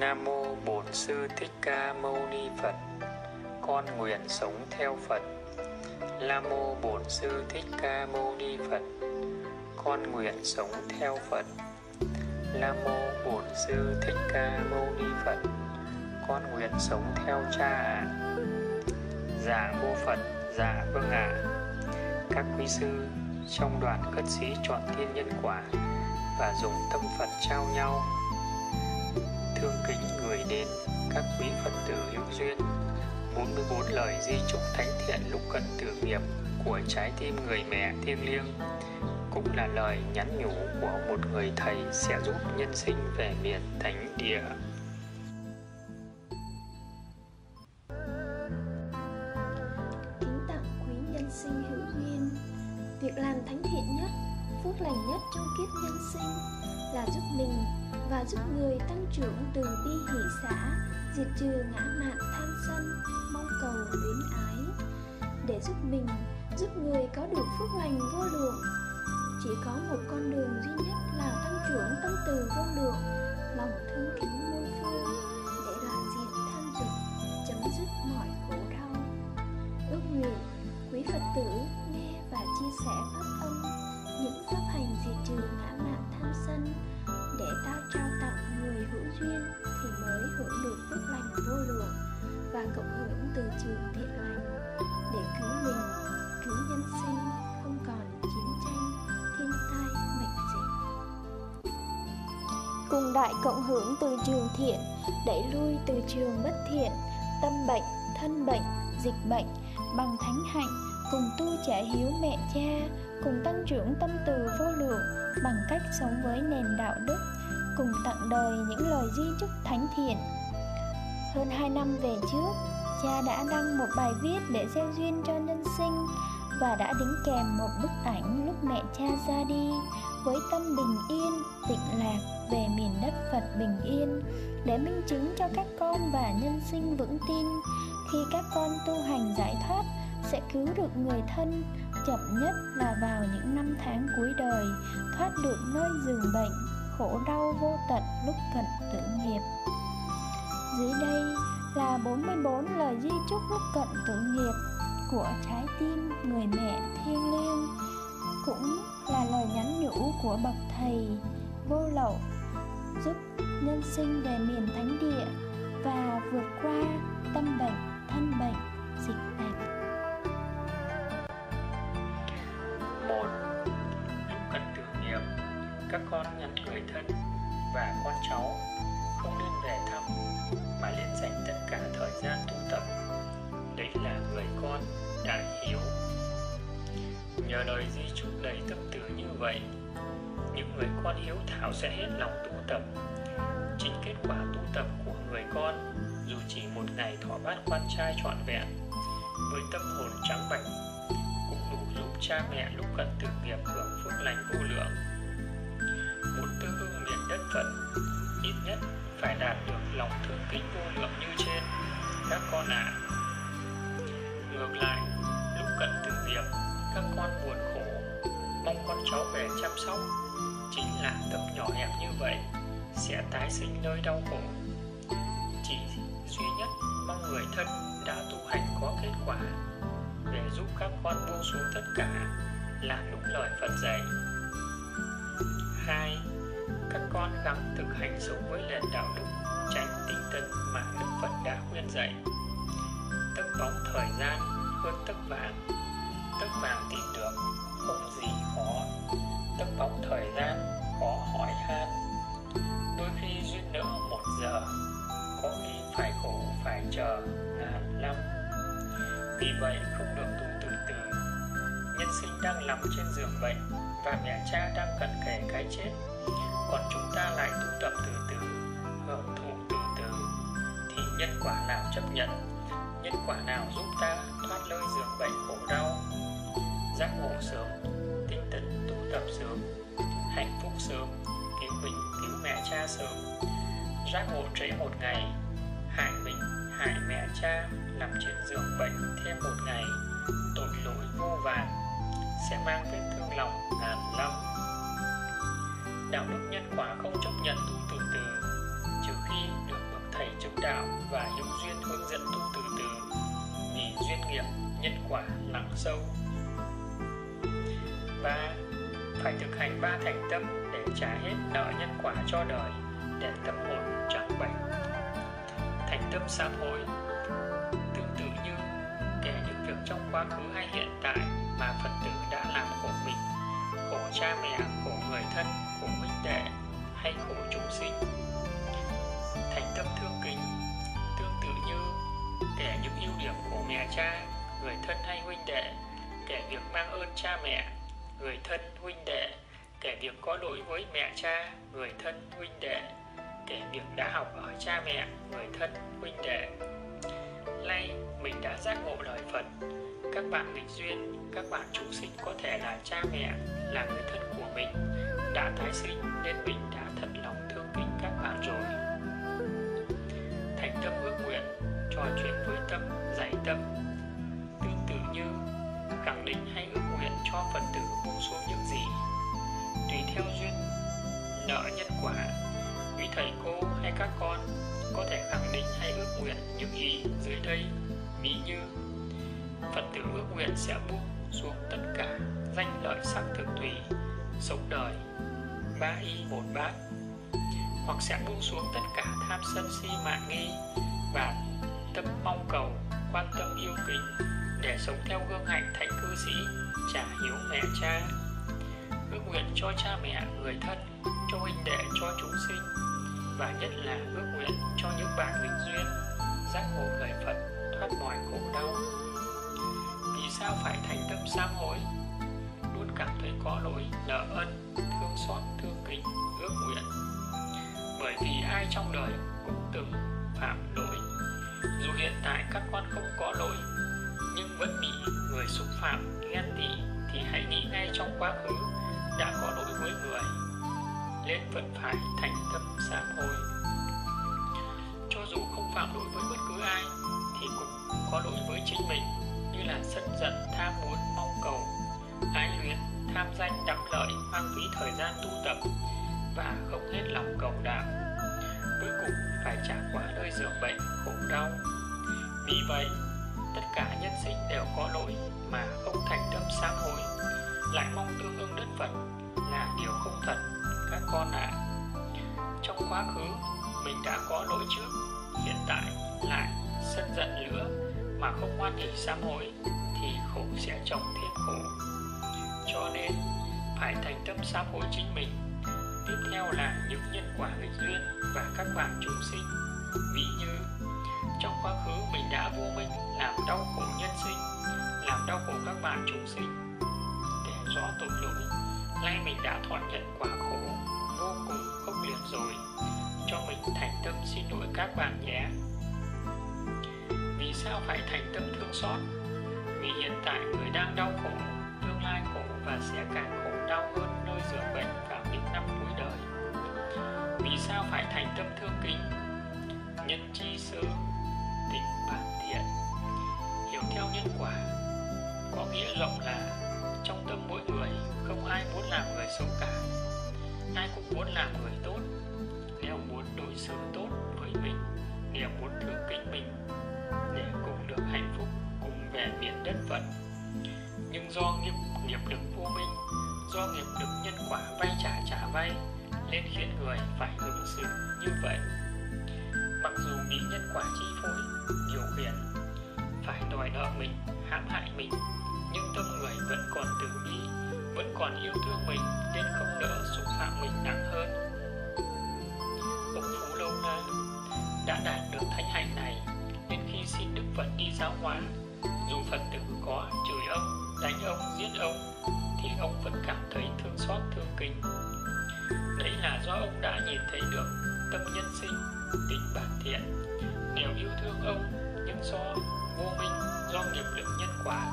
Nam mô Bổn sư Thích Ca Mâu Ni Phật. Con nguyện sống theo Phật. Nam mô Bổn sư Thích Ca Mâu Ni Phật. Con nguyện sống theo Phật. Nam mô Bổn sư Thích Ca Mâu Ni Phật. Con nguyện sống theo Cha ạ. À. Dạ mô Phật, dạ vâng ạ. À. Các quý sư trong đoạn cất sĩ chọn thiên nhân quả và dùng tâm Phật trao nhau thương kính người đến các quý Phật tử hữu duyên. 44 lời di chúc thánh thiện lúc cận tử nghiệp của trái tim người mẹ thiêng liêng, cũng là lời nhắn nhủ của một người thầy sẽ giúp nhân sinh về miền thánh địa. Đại cộng hưởng từ trường thiện, đẩy lui từ trường bất thiện, tâm bệnh, thân bệnh, dịch bệnh, bằng thánh hạnh, cùng tu trả hiếu mẹ cha, cùng tăng trưởng tâm từ vô lượng bằng cách sống với nền đạo đức, cùng tặng đời những lời di chúc thánh thiện. Hơn 2 năm về trước, cha đã đăng một bài viết để gieo duyên cho nhân sinh và đã đính kèm một bức ảnh lúc mẹ cha ra đi với tâm bình yên, tịnh lạc về miền đất phật bình yên, để minh chứng cho các con và nhân sinh vững tin khi các con tu hành giải thoát sẽ cứu được người thân, chậm nhất là vào những năm tháng cuối đời, thoát được nơi giường bệnh, khổ đau vô tận lúc cận tử nghiệp. Dưới đây là 44 lời di chúc lúc cận tử nghiệp của trái tim người mẹ thiêng liêng, cũng là lời nhắn nhủ của bậc thầy vô lậu giúp nhân sinh về miền thánh địa và vượt qua tâm bệnh thân bệnh. Sẽ hết lòng tu tập chính kết quả tu tập của người con, dù chỉ một ngày thọ bát quan trai trọn vẹn, với tâm hồn trắng bạch cũng đủ giúp cha mẹ lúc cận tử nghiệp hưởng phước lành vô lượng muốn tư hương miền đất Phật, ít nhất phải đạt được lòng thương kính vô lượng như trên, các con ạ à. ngược lại, lúc cận tử nghiệp, các con buồn khổ, mong con cháu về chăm sóc chính là tâm nhỏ hẹp như vậy sẽ tái sinh nơi đau khổ. Chỉ duy nhất mong người thân đã tu hành có kết quả để giúp các con buông xuống tất cả là đúng lời Phật dạy. Hai Các con gắng thực hành sống với nền đạo đức tránh tinh thần mà Đức Phật đã khuyên dạy. Tấc bóng thời gian hơn tất vàng, tất vàng tìm được không gì khó, tức bóng thời gian khó hỏi han. Đôi khi duyên nợ một giờ, có khi phải khổ phải chờ ngàn năm. Vì vậy không được tu từ từ. Nhân sinh đang nằm trên giường bệnh và mẹ cha đang cận kề cái chết còn chúng ta lại tu tập từ từ hưởng thụ từ từ thì nhân quả nào chấp nhận nhân quả nào giúp ta thoát lơi giường bệnh khổ đau giác ngộ sớm sớm, hạnh phúc sớm cứu mình cứu mẹ cha sớm giác ngộ trễ một ngày hại mình hại mẹ cha, nằm trên giường bệnh thêm một ngày, tội lỗi vô vàn, sẽ mang vết thương lòng ngàn năm đạo đức nhân quả không chấp nhận tu từ từ, trừ khi được bậc thầy chứng đạo và hữu duyên hướng dẫn tu từ từ, vì duyên nghiệp, nhân quả nặng sâu 3 phải thực hành ba thành tâm để trả hết nợ nhân quả cho đời, để tâm hồn chẳng bệnh thành tâm sám hối, tương tự như kể những việc trong quá khứ hay hiện tại mà phật tử đã làm khổ mình, khổ cha mẹ, khổ người thân, khổ huynh đệ hay khổ chúng sinh. Thành tâm thương kính, tương tự như kể những ưu điểm của mẹ cha, người thân hay huynh đệ, kể việc mang ơn cha mẹ người thân huynh đệ, kể việc có lỗi với mẹ cha. Người thân huynh đệ, kể việc đã học ở cha mẹ. Người thân huynh đệ, nay mình đã giác ngộ lời phật. Các bạn nghịch duyên, các bạn chúng sinh có thể là cha mẹ, là người thân của mình. Đã tái sinh nên mình đã thật lòng thương kính các bạn rồi. Thành tâm ước nguyện, trò chuyện với tâm giải tâm. Tương tự như khẳng định hay ước nguyện cho phật tử buông xuống những gì. Tùy theo duyên nợ nhân quả, quý thầy cô hay các con có thể khẳng định hay ước nguyện những gì dưới đây. Ví như phật tử ước nguyện sẽ buông xuống tất cả danh lợi sắc thực tùy, sống đời, ba y một bát hoặc sẽ buông xuống tất cả tham sân si mạng nghi và tâm mong cầu, quan tâm yêu kính để sống theo gương hạnh thánh cư sĩ, trả hiếu mẹ cha. Ước nguyện cho cha mẹ người thân, cho huynh đệ, cho chúng sinh. Và nhất là ước nguyện cho những bạn nghịch duyên, giác ngộ lời phật, thoát mọi khổ đau. Vì sao phải thành tâm sám hối? Luôn cảm thấy có lỗi, nợ ân, thương xót, thương kính, ước nguyện. Bởi vì ai trong đời cũng từng phạm lỗi, dù hiện tại các con không có lỗi nhưng vẫn bị người xúc phạm, ghen tị thì hãy nghĩ ngay trong quá khứ đã có lỗi với người. Nên vẫn phải thành tâm sám hối. Cho dù không phạm lỗi với bất cứ ai, thì cũng có lỗi với chính mình, như là sân giận, tham muốn, mong cầu, ái luyến, tham danh, đắm lợi, mang phí thời gian tu tập và không hết lòng cầu đạo. Cuối cùng phải trả quả nơi giường bệnh, khổ đau. Vì vậy, tất cả đều có lỗi mà không thành tâm sám hối. Lại mong tương ưng đất phật là điều không thật, các con ạ. À. trong quá khứ, mình đã có lỗi trước, hiện tại lại sân giận lửa mà không ngoan hỷ sám hối thì khổ sẽ trồng thêm khổ. Cho nên, phải thành tâm sám hối chính mình. Tiếp theo là những nhân quả nghịch duyên và các bạn chúng sinh. Ví như, trong quá khứ mình đã vô minh làm đau khổ nhân sinh làm đau khổ các bạn chúng sinh. Để rõ tội lỗi, nay mình đã thọ nhận quả khổ vô cùng khốc liệt rồi. Cho mình thành tâm xin lỗi các bạn nhé. Vì sao phải thành tâm thương xót? Vì hiện tại người đang đau khổ, tương lai khổ và sẽ càng khổ đau hơn nơi giường bệnh vào những năm cuối đời. Vì sao phải thành tâm thương kính? Nhân chi sơ đều theo nhân quả. Có nghĩa rộng là, trong tâm mỗi người, không ai muốn làm người xấu cả. Ai cũng muốn làm người tốt. Đều muốn đối xử tốt với mình đều muốn thương kính mình, để cùng được hạnh phúc, cùng về miền đất phận. Nhưng do nghiệp nghiệp lực vô minh, do nghiệp lực nhân quả vay trả trả vay, nên khiến người phải ứng xử như vậy. Mặc dù bị nhân quả chi phối điều khiển phải đòi nợ mình, hãm hại mình. Nhưng tâm người vẫn còn từ bi vẫn còn yêu thương mình, nên không nỡ xúc phạm mình nặng hơn. Ông phú lâu na đã đạt được thánh hạnh này, nên khi xin đức phật đi giáo hóa, dù phật tử có chửi ông, đánh ông, giết ông, thì ông vẫn cảm thấy thương xót, thương kính. Đấy là do ông đã nhìn thấy được tâm nhân sinh tính bản thiện. Đều yêu thương ông do vô minh, do nghiệp lực nhân quả,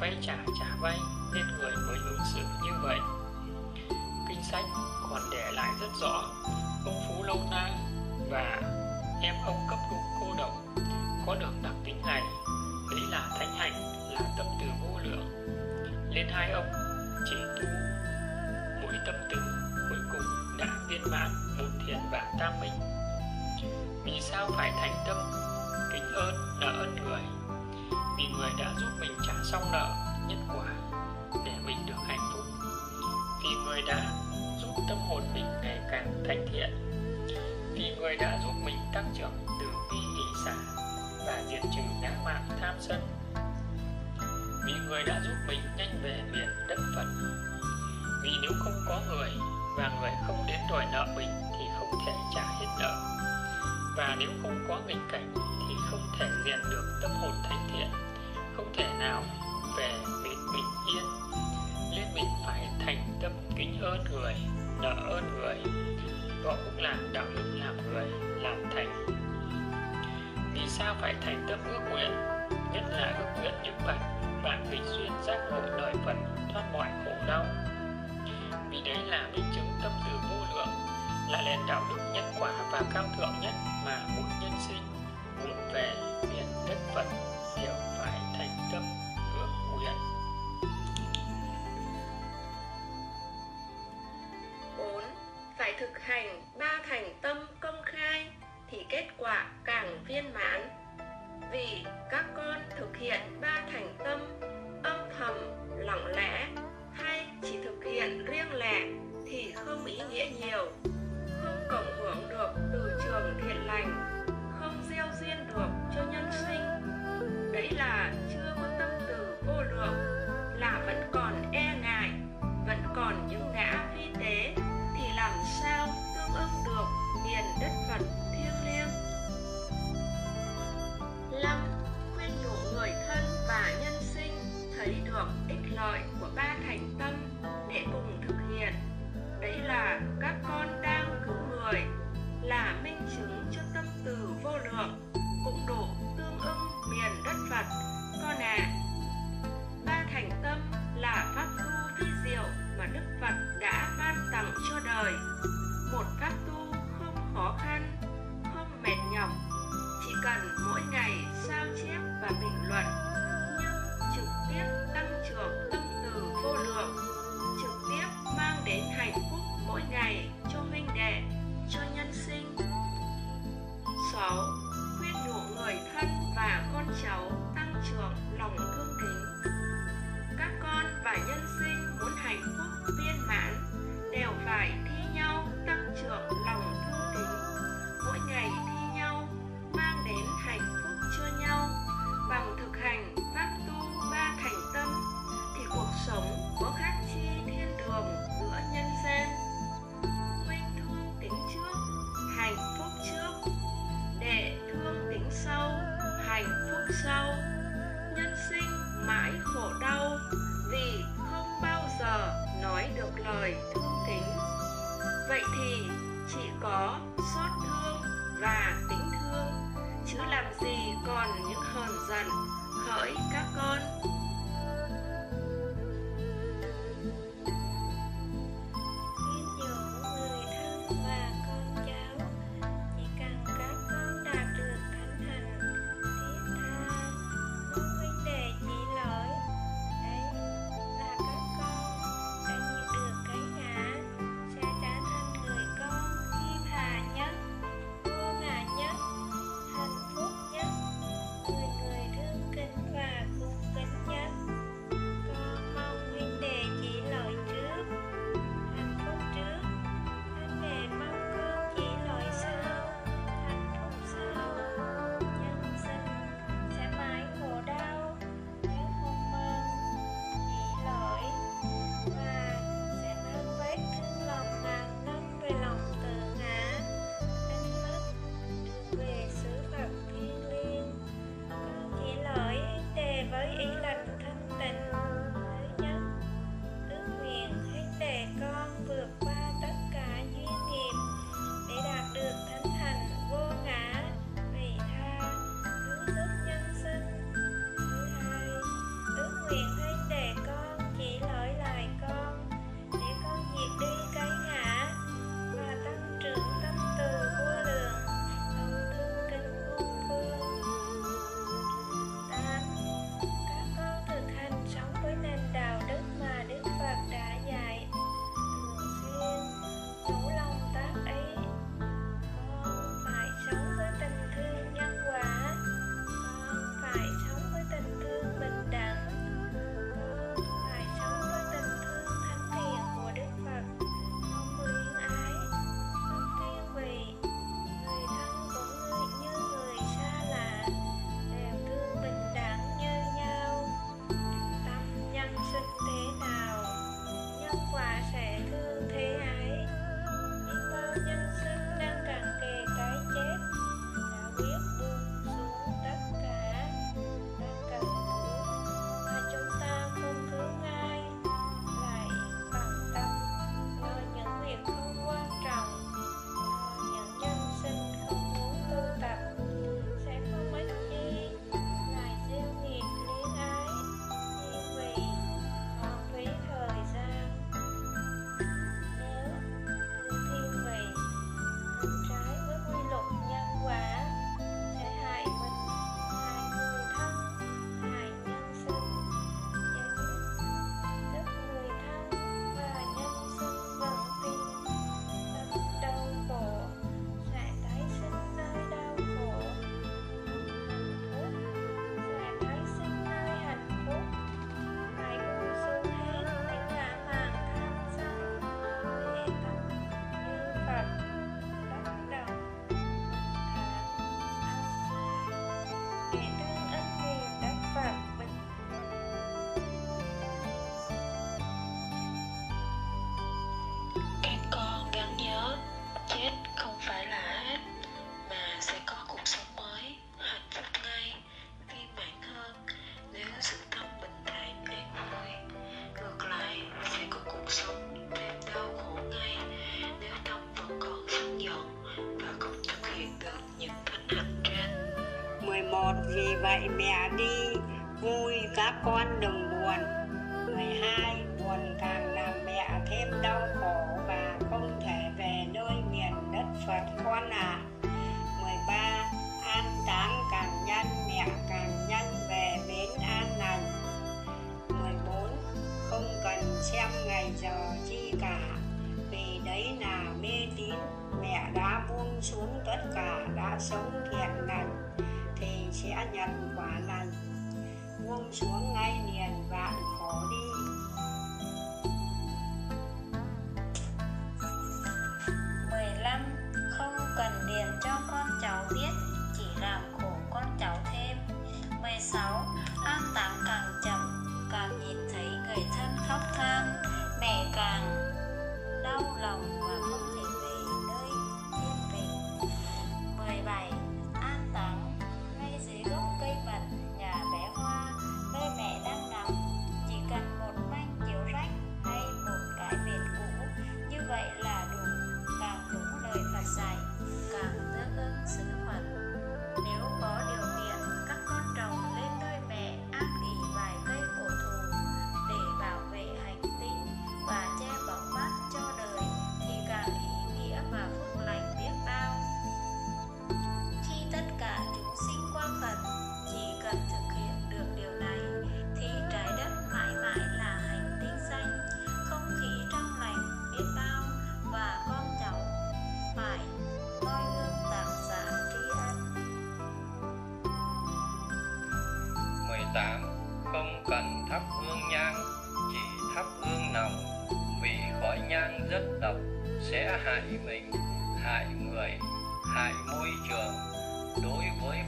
vay trả trả vay, nên người mới ứng xử như vậy. Kinh sách còn để lại rất rõ ông phú lâu na và em ông cấp độ cô độc có được đặc tính này. Đấy là thánh hạnh, là tâm từ vô lượng. Nên hai ông chỉ tu mỗi tâm từ, cuối cùng đã viên mãn bốn thiện và tam minh. Vì sao phải thành tâm kính ơn, nợ ơn người. Vì người đã giúp mình trả xong nợ nhân quả để mình được hạnh phúc. Vì người đã giúp tâm hồn mình ngày càng thanh thiện. Vì người đã giúp mình tăng trưởng từ bi hỷ xả và diệt trừ ngã mạn tham sân. Vì người đã giúp mình nhanh về miền đất phật. Vì nếu không có người và người không đến đòi nợ mình thì không thể trả hết nợ. Và nếu không có nghịch cảnh thì không thể rèn được tâm hồn thanh thiện, không thể nào về miền bình yên. Nên mình phải thành tâm kính ơn người, nợ ơn người. Đó cũng là đạo đức làm người, làm thành. Vì sao phải thành tâm ước nguyện? Nhất là ước nguyện những bạn bạn bình duyên giác ngộ đời phật, thoát mọi khổ đau. Vì đấy là minh chứng tâm từ vô lượng, là nền đạo đức nhân quả và cao thượng nhất mà mỗi nhân sinh hướng về miền đất phật đều phải thành tâm, hướng nguyện. Bốn, phải thực hành ba thành tâm công khai thì kết quả càng viên mãn. Vì các con thực hiện ba thành tâm âm thầm, lặng lẽ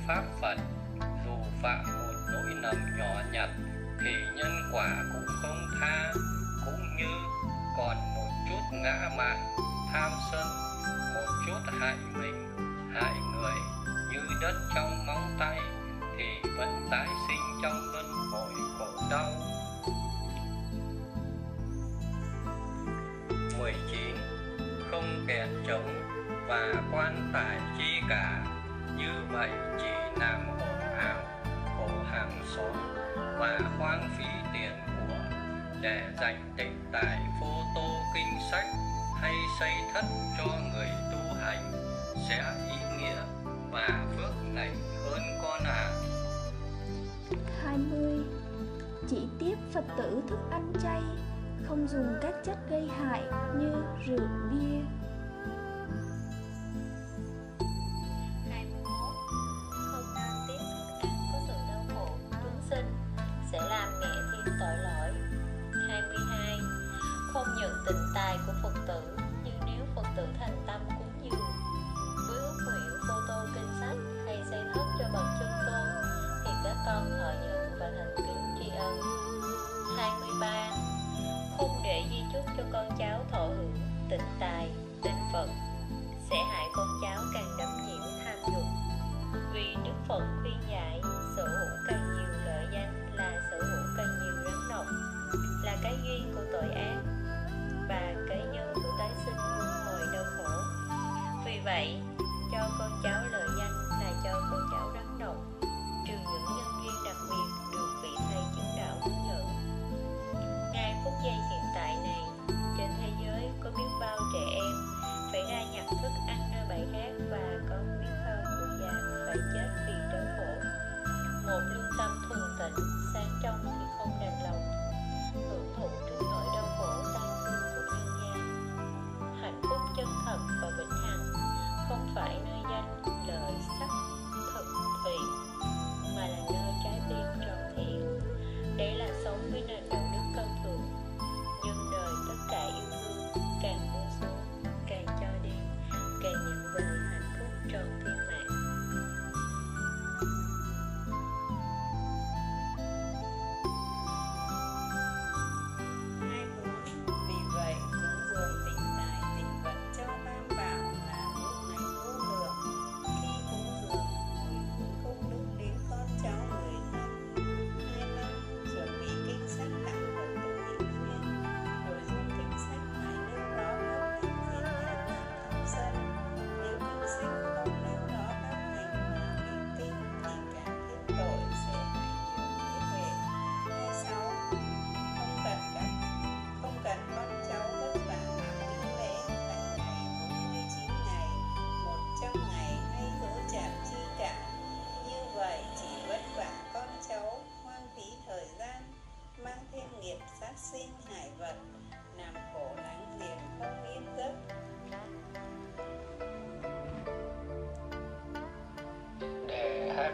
pháp phật. Dù phạm một lỗi lầm nhỏ nhặt, thì nhân quả cũng không tha. Cũng như còn một chút ngã mạn, tham sân dành tịnh tài phô tô kinh sách hay xây thất cho người tu hành sẽ ý nghĩa và phước lành hơn con ạ. À. 20. Chỉ tiếp Phật tử thức ăn chay, không dùng các chất gây hại như rượu bia,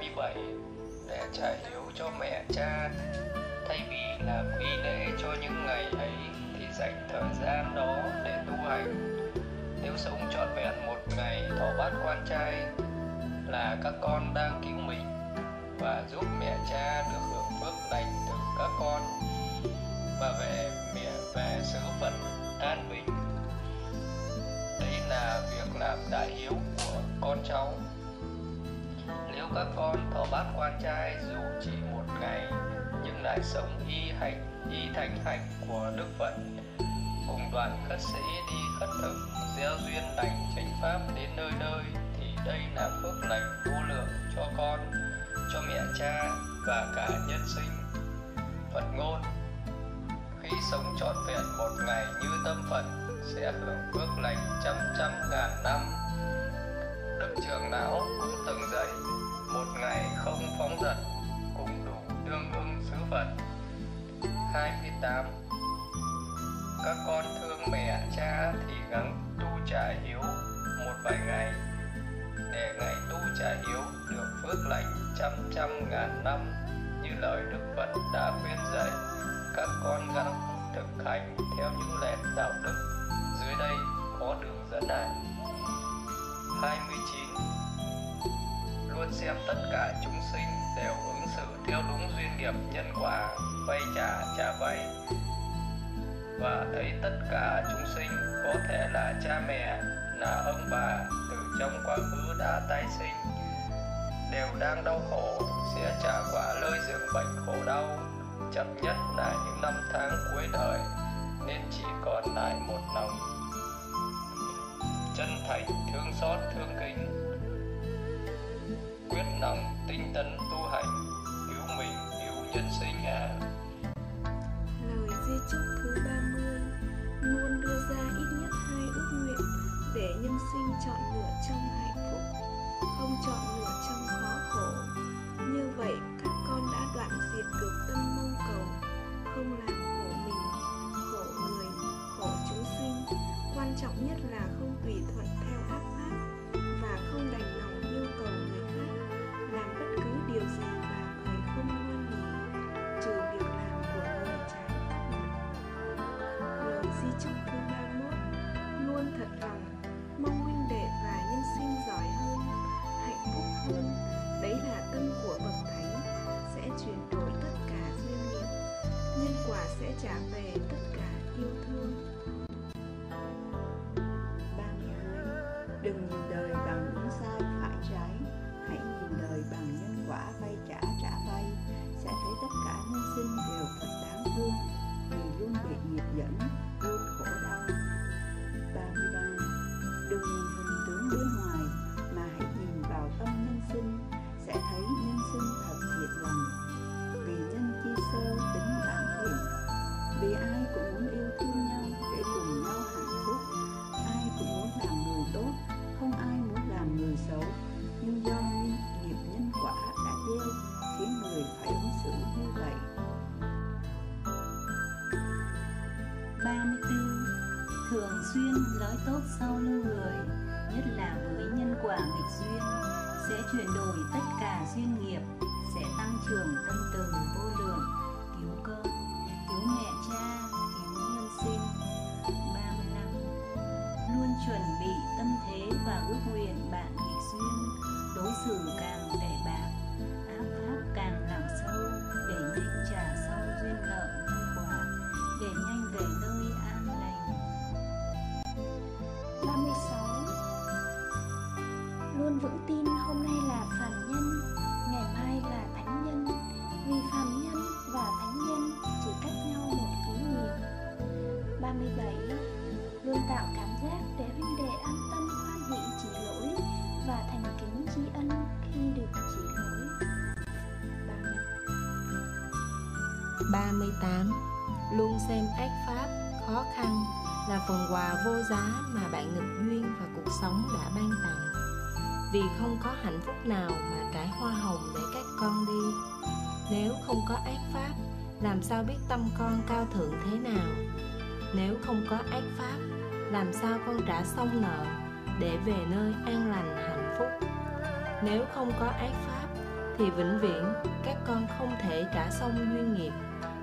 27 để trả hiếu cho mẹ cha. Thay vì làm nghi lễ cho những ngày ấy thì dành thời gian đó để tu hành. Nếu sống trọn vẹn một ngày, thọ bát quan trai là các con đang cứu mình và giúp mẹ cha được hưởng phước lành từ các con. Và về mẹ, về xứ phận an bình. Đây là việc làm đại hiếu của con cháu nếu các con thọ bát quan trai dù chỉ một ngày nhưng lại sống y hạnh, y thánh hạnh của đức phật cùng đoàn khất sĩ đi khất thực gieo duyên lành chánh pháp đến nơi nơi thì đây là phước lành vô lượng cho con cho mẹ cha và cả nhân sinh. Phật ngôn khi sống trọn vẹn một ngày như tâm phật sẽ hưởng phước lành trăm trăm ngàn năm trưởng lão cũng từng dạy một ngày không phóng dật cũng đủ tương ưng sứ phận 28 các con thương mẹ cha thì gắng tu trả hiếu một vài ngày. Để ngày tu trả hiếu được phước lành trăm trăm ngàn năm, như lời đức phật đã khuyên dạy, các con gắng thực hành theo những lẽ đạo đức. Dưới đây có đường dẫn này 29 luôn xem tất cả chúng sinh đều ứng xử theo đúng duyên nghiệp nhân quả, vay trả trả vay. Và thấy tất cả chúng sinh có thể là cha mẹ, là ông bà từ trong quá khứ đã tái sinh, đều đang đau khổ, sẽ trả quả lơi dưỡng bệnh khổ đau. Chậm nhất là những năm tháng cuối đời, nên chỉ còn lại một lòng chân thành thương xót thương kính quyết năng tinh tấn tu hành cứu mình cứu nhân sinh à Lời di chúc thứ 30 luôn đưa ra ít nhất hai ước nguyện để nhân sinh chọn lựa trong hạnh phúc, không chọn lựa trong khó khổ. Như vậy, các con đã đoạn diệt được tâm mong cầu, không làm khổ mình, khổ người, khổ chúng sinh. Quan trọng nhất là không tùy thuận theo áp pháp và không đành lòng yêu cầu người khác làm bất cứ điều gì mà người không hoan hỉ trừ việc làm của người trái pháp luật. Lời di chúc thứ 31 Luôn thật lòng, mong huynh đệ và nhân sinh giỏi hơn, hạnh phúc hơn. Đấy là tâm của bậc thánh, sẽ chuyển đổi tất cả duyên nghiệp, nhân quả sẽ trả về tất cả 38 Luôn xem ác pháp, khó khăn là phần quà vô giá mà bạn nghịch duyên và cuộc sống đã ban tặng. Vì không có hạnh phúc nào mà trải hoa hồng để các con đi. Nếu không có ác pháp, làm sao biết tâm con cao thượng thế nào? Nếu không có ác pháp, làm sao con trả xong nợ để về nơi an lành hạnh phúc? Nếu không có ác pháp, thì vĩnh viễn các con không thể trả xong duyên nghiệp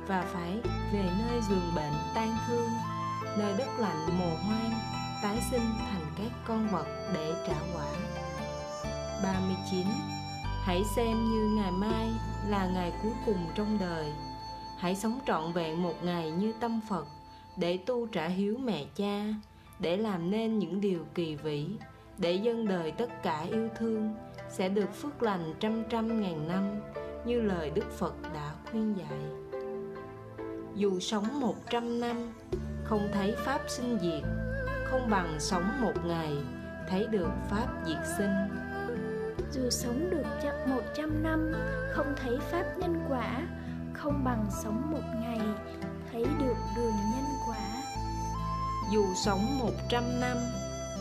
và phải về nơi giường bệnh tan thương, nơi đất lạnh mồ hoang, tái sinh thành các con vật để trả quả. 39 hãy xem như ngày mai là ngày cuối cùng trong đời. Hãy sống trọn vẹn một ngày như tâm phật để tu trả hiếu mẹ cha, để làm nên những điều kỳ vĩ, để dân đời tất cả yêu thương, sẽ được phước lành trăm trăm ngàn năm như lời Đức Phật đã khuyên dạy. Dù sống một trăm năm, không thấy Pháp sinh diệt, không bằng sống một ngày, thấy được Pháp diệt sinh. Dù sống được một trăm năm, không thấy Pháp nhân quả, không bằng sống một ngày, thấy được đường nhân quả. Dù sống một trăm năm,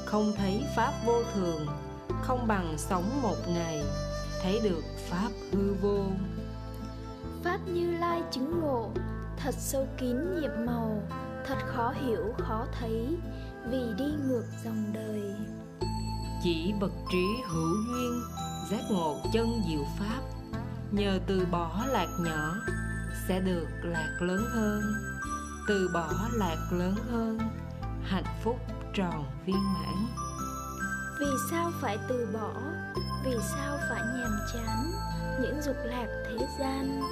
không thấy Pháp vô thường, không bằng sống một ngày thấy được pháp hư vô pháp như lai chứng ngộ thật sâu kín nhiệm màu thật khó hiểu khó thấy vì đi ngược dòng đời. Chỉ bậc trí hữu duyên giác ngộ chân diệu pháp nhờ từ bỏ lạc nhỏ sẽ được lạc lớn hơn. Từ bỏ lạc lớn hơn hạnh phúc tròn viên mãn. Vì sao phải từ bỏ? Vì sao phải nhàm chán? Những dục lạc thế gian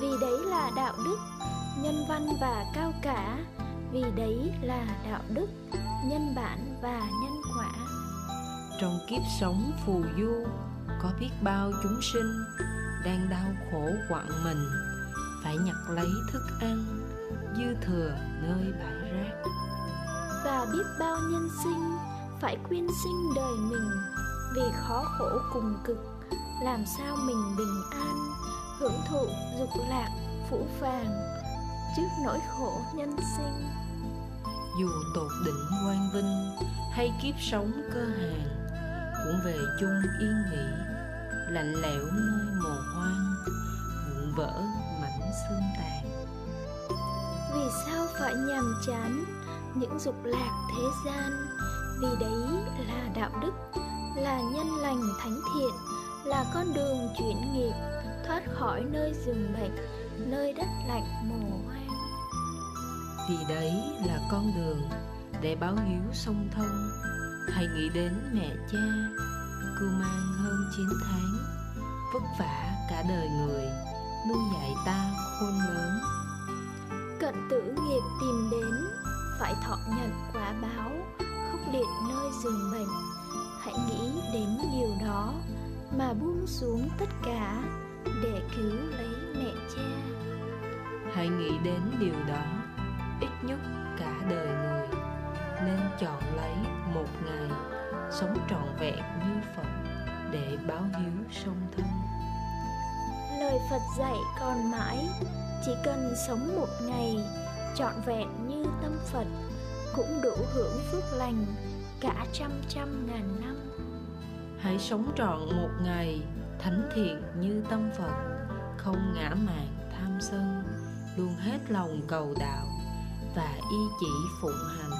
vì đấy là đạo đức nhân văn và cao cả vì đấy là đạo đức nhân bản và nhân quả. Trong kiếp sống phù du có biết bao chúng sinh đang đau khổ quặn mình phải nhặt lấy thức ăn dư thừa nơi bãi rác. Và biết bao nhân sinh phải quyên sinh đời mình vì khó khổ cùng cực làm sao mình bình an hưởng thụ dục lạc phủ phàng trước nỗi khổ nhân sinh. Dù tột đỉnh quang vinh hay kiếp sống cơ hàn cũng về chung yên nghỉ lạnh lẽo nơi mồ hoang vụn vỡ mảnh xương tàn. Vì sao phải nhàm chán những dục lạc thế gian? Vì đấy là đạo đức là nhân lành thánh thiện là con đường chuyển nghiệp thoát khỏi nơi rừng bệnh nơi đất lạnh mồ vì đấy là con đường để báo hiếu song thông hãy nghĩ đến mẹ cha cưu mang hơn 9 tháng vất vả cả đời người nuôi dạy ta khôn lớn. Cận tử nghiệp tìm đến phải thọ nhận quả báo liệt nơi giường bệnh. Hãy nghĩ đến điều đó mà buông xuống tất cả để cứu lấy mẹ cha. Hãy nghĩ đến điều đó nhất cả đời người. Nên chọn lấy một ngày sống trọn vẹn như phật để báo hiếu song thân. Lời phật dạy còn mãi chỉ cần sống một ngày trọn vẹn như tâm phật cũng đủ hưởng phước lành cả trăm trăm ngàn năm. Hãy sống trọn một ngày thánh thiện như tâm phật không ngã mạn tham sân luôn hết lòng cầu đạo và y chỉ phụng hành.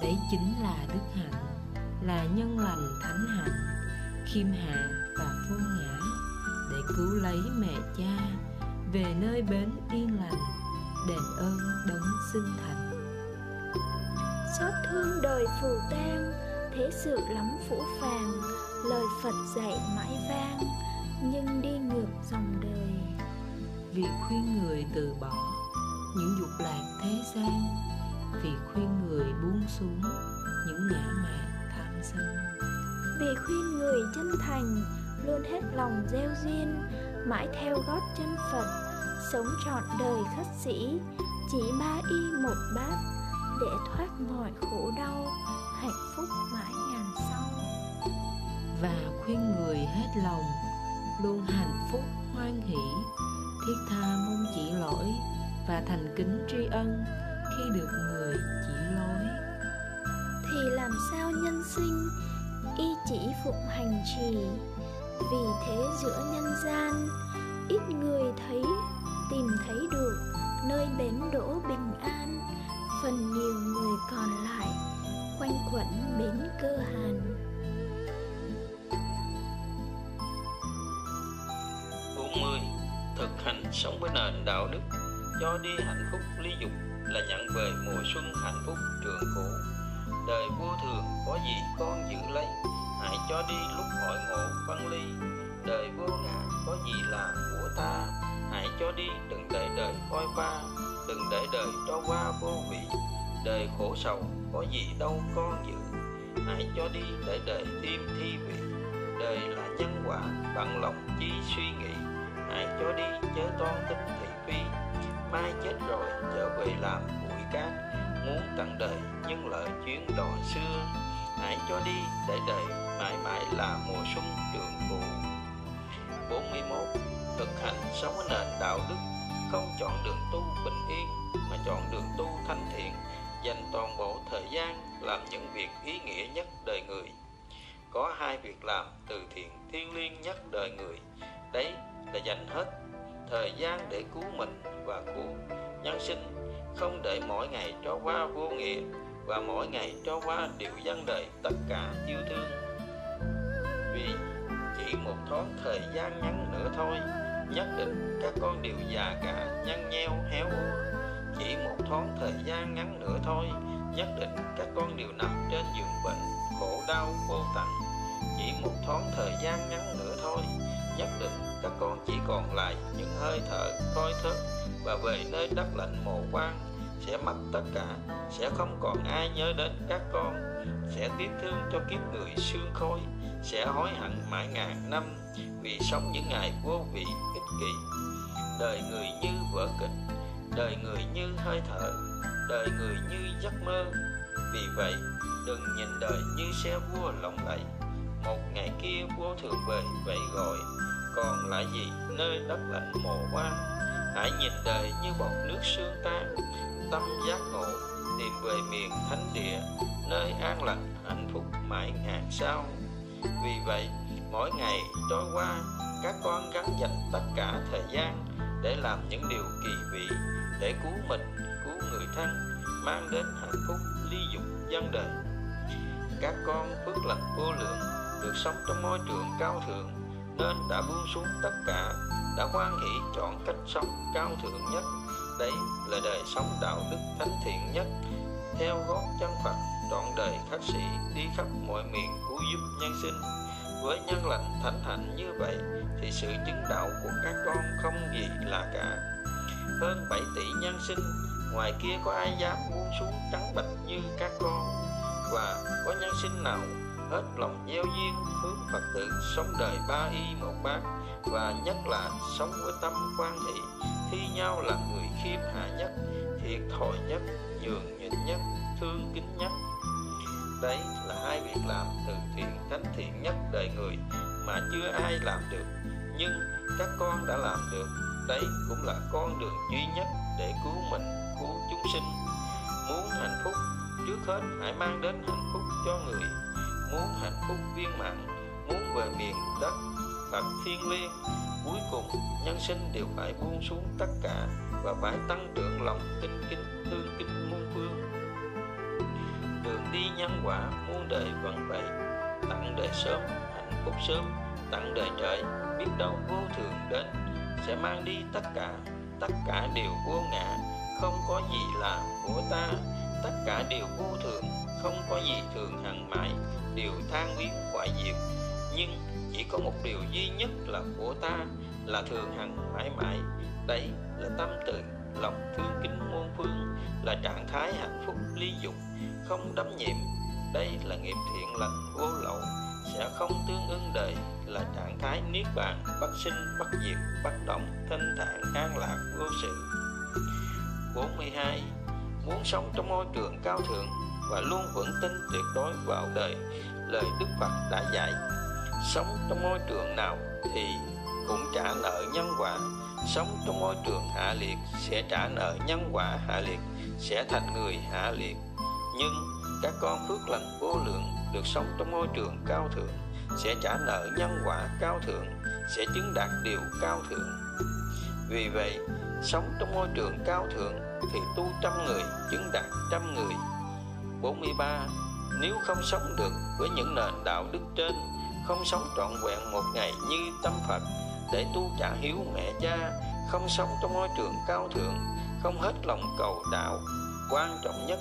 Đấy chính là đức hạnh là nhân lành thánh hạnh khiêm hạ và vô ngã để cứu lấy mẹ cha về nơi bến yên lành đền ơn đấng sinh thành. Xót thương đời phù tang thế sự lắm phũ phàng lời phật dạy mãi vang nhưng đi ngược dòng đời. Vì khuyên người từ bỏ những dục lạc thế gian vì khuyên người buông xuống những ngã mạn tham sân. Vì khuyên người chân thành luôn hết lòng gieo duyên mãi theo gót chân phật sống trọn đời khất sĩ chỉ ba y một bát để thoát mọi khổ đau hạnh phúc mãi ngàn sau. Và khuyên người hết lòng luôn hạnh phúc hoan hỷ thiết tha mong chỉ lỗi và thành kính tri ân khi được người chỉ lối. Thì làm sao nhân sinh y chỉ phụng hành trì? Vì thế giữa nhân gian ít người thấy tìm thấy được nơi bến đỗ bình an. Phần nhiều người còn lại quanh quẩn bến cơ hàn. Sống với nền đạo đức cho đi hạnh phúc ly dục là nhận về mùa xuân hạnh phúc trường cũ. Đời vô thường có gì con giữ lấy, hãy cho đi lúc hội ngộ văn ly. Đời vô ngã có gì là của ta, hãy cho đi, đừng để đời coi pha đừng để đời cho qua vô vị. Đời khổ sầu có gì đâu con giữ, hãy cho đi để đời thêm thi vị. Đời là nhân quả, bằng lòng chi suy nghĩ, hãy cho đi chớ toan tính thị phi mai chết rồi, trở về làm bụi cát, muốn tặng đời nhưng lợi chuyến đò xưa. Hãy cho đi để đời mãi mãi là mùa xuân trường cũ 41 thực hành sống ở nền đạo đức, không chọn đường tu bình yên, mà chọn đường tu thanh thiện, dành toàn bộ thời gian làm những việc ý nghĩa nhất đời người. Có hai việc làm từ thiện thiêng liêng nhất đời người. Đấy là dành hết thời gian để cứu mình và cứu nhân sinh. Không để mỗi ngày cho qua vô nghĩa và mỗi ngày cho qua điều dân đời tất cả yêu thương. Vì chỉ một thoáng thời gian ngắn nữa thôi, nhất định các con đều già cả, nhăn nheo, héo úa. Chỉ một thoáng thời gian ngắn nữa thôi, nhất định các con đều nằm trên giường bệnh, khổ đau vô tận. Chỉ một thoáng thời gian ngắn nữa thôi, nhất định các con chỉ còn lại những hơi thở thoi thớt và về nơi đất lạnh mồ quan sẽ mất tất cả, sẽ không còn ai nhớ đến các con. Sẽ tiếc thương cho kiếp người xương khôi sẽ hối hận mãi ngàn năm vì sống những ngày vô vị ích kỷ. Đời người như vở kịch, đời người như hơi thở, đời người như giấc mơ. Vì vậy, đừng nhìn đời như xe vua lộng lẫy. Một ngày kia vô thường về vậy rồi còn lại gì nơi đất lạnh mồ quan hãy nhìn đời như bọt nước sương tan. Tâm giác ngộ tìm về miền thánh địa, nơi an lành, hạnh phúc mãi ngàn sao. Vì vậy, mỗi ngày trôi qua, các con gắn dành tất cả thời gian để làm những điều kỳ vị, để cứu mình, cứu người thân, mang đến hạnh phúc ly dục dân đời. Các con phước lành vô lượng, được sống trong môi trường cao thượng, nên đã buông xuống tất cả đã hoan hỷ chọn cách sống cao thượng nhất. Đấy là đời sống đạo đức thánh thiện nhất. Theo gót chân Phật trọn đời khắc sĩ đi khắp mọi miền cứu giúp nhân sinh. Với nhân lành thánh hạnh như vậy, thì sự chứng đạo của các con không gì là cả. Hơn 7 tỷ nhân sinh, ngoài kia có ai dám buông xuống trắng bạch như các con? Và có nhân sinh nào hết lòng gieo duyên, hướng Phật tử sống đời ba y một bát, và nhất là sống với tâm quan thị thi nhau là người khiêm hạ nhất, thiệt thòi nhất, nhường nhịn nhất, thương kính nhất. Đấy là hai việc làm từ thiện, thánh thiện nhất đời người mà chưa ai làm được, nhưng các con đã làm được. Đấy cũng là con đường duy nhất để cứu mình, cứu chúng sinh. Muốn hạnh phúc, trước hết hãy mang đến hạnh phúc cho người muốn hạnh phúc viên mãn, muốn về miền đất Phật thiên liêng cuối cùng, nhân sinh đều phải buông xuống tất cả và phải tăng trưởng lòng tinh kính thương kính muôn phương. Đường đi nhân quả, muôn đời vẫn vậy tặng đời sớm, hạnh phúc sớm. Tặng đời trời biết đâu vô thường đến. Sẽ mang đi tất cả tất cả đều vô ngã. Không có gì là của ta, tất cả đều vô thường không có gì thường hằng mãi đều than biến quả diệt nhưng chỉ có một điều duy nhất là của ta, là thường hằng mãi mãi. Đấy là tâm từ, lòng thương kính muôn phương, là trạng thái hạnh phúc ly dục, không đắm nhiễm. Đây là nghiệp thiện lành vô lậu, sẽ không tương ưng đời, là trạng thái niết bàn bất sinh bất diệt bất động, thanh thản, an lạc, vô sự. 42 muốn sống trong môi trường cao thượng và luôn vững tin tuyệt đối vào đời, lời Đức Phật đã dạy. Sống trong môi trường nào thì cũng trả nợ nhân quả. Sống trong môi trường hạ liệt sẽ trả nợ nhân quả hạ liệt, sẽ thành người hạ liệt. Nhưng các con phước lành vô lượng được sống trong môi trường cao thượng, sẽ trả nợ nhân quả cao thượng, sẽ chứng đạt điều cao thượng. Vì vậy, sống trong môi trường cao thượng thì tu trăm người, chứng đạt trăm người 43 nếu không sống được với những nền đạo đức trên, không sống trọn vẹn một ngày như tâm Phật, để tu trả hiếu mẹ cha, không sống trong môi trường cao thượng, không hết lòng cầu đạo, quan trọng nhất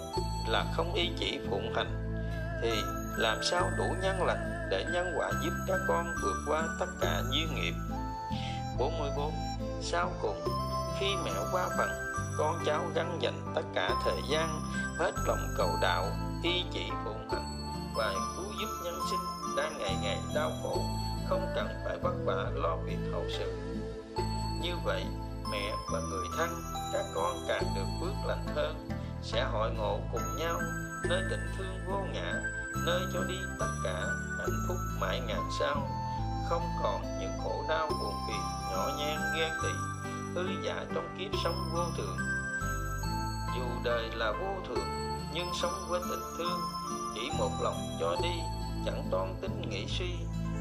là không ý chỉ phụng hành, thì làm sao đủ nhân lành để nhân quả giúp các con vượt qua tất cả duyên nghiệp? 44 sau cùng, khi mẹ qua bằng con cháu gắn dành tất cả thời gian hết lòng cầu đạo y chỉ phụng hành và cứu giúp nhân sinh đang ngày ngày đau khổ, không cần phải vất vả lo việc hậu sự. Như vậy, mẹ và người thân, các con càng được phước lành hơn, sẽ hội ngộ cùng nhau nơi tình thương vô ngã, nơi cho đi tất cả hạnh phúc mãi ngàn sau. Không còn những khổ đau buồn phiền, nhỏ nhen ghen tị hư giả dạ trong kiếp sống vô thường dù đời là vô thường, nhưng sống với tình thương, chỉ một lòng cho đi, chẳng toan tính nghĩ suy,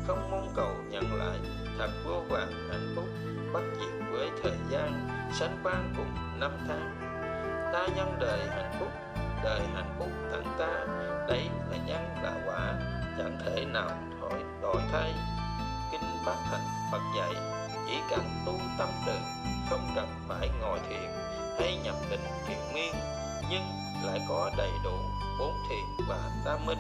không mong cầu nhận lại. Thật vô vàng hạnh phúc bất diệt với thời gian, sánh vang cùng năm tháng. Ta nhân đời hạnh phúc, đời hạnh phúc tặng ta, đấy là nhân là quả, chẳng thể nào thổi, đổi thay. Kinh bát thành phật dạy, chỉ cần tu tâm từ không cần phải ngồi thiền hay nhập định triền miên, nhưng lại có đầy đủ bốn thiền và tam minh.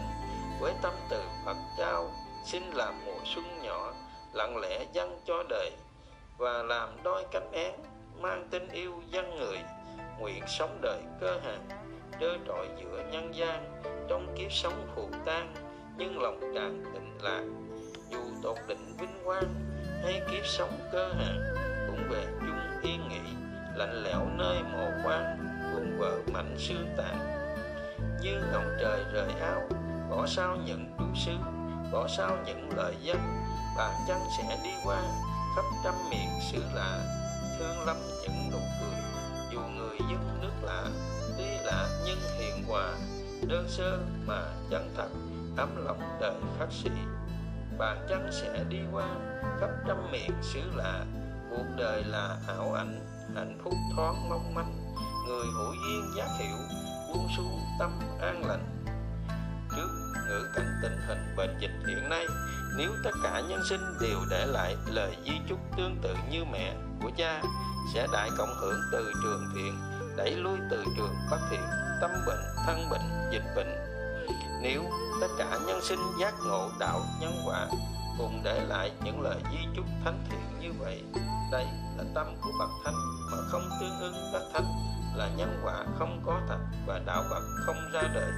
Với tâm từ phật trao xin làm mùa xuân nhỏ, lặng lẽ dâng cho đời, và làm đôi cánh én, mang tình yêu dân người, nguyện sống đời cơ hàng trơ trọi giữa nhân gian. Trong kiếp sống phù tan, nhưng lòng tràn tịnh lạc, dù tột định vinh quang, hay kiếp sống cơ hàng lạnh lẽo nơi mồ quan buồn vợ mảnh xương tàn như ngọc trời rời áo, bỏ sao những chú sứ, bỏ sao những lời dân bàn chân sẽ đi qua khắp trăm miệng xứ lạ, thương lắm những nụ cười. Dù người dân nước lạ, tuy lạ nhưng hiền hòa, đơn sơ mà chân thật, ấm lòng đời khắc sĩ bàn chân sẽ đi qua khắp trăm miệng xứ lạ, cuộc đời là ảo ảnh hạnh phúc thoáng mong manh, người hữu duyên giác hiệu buông xuống tâm an lành. Trước ngữ cảnh tình hình bệnh dịch hiện nay, nếu tất cả nhân sinh đều để lại lời di chúc tương tự như mẹ của cha, sẽ đại cộng hưởng từ trường thiện, đẩy lui từ trường bất thiện, tâm bệnh, thân bệnh, dịch bệnh. Nếu tất cả nhân sinh giác ngộ đạo nhân quả cùng để lại những lời di chúc thánh thiện như vậy, đây là tâm của bậc thánh mà không tương ưng bậc thánh, là nhân quả không có thật và đạo Phật không ra đời.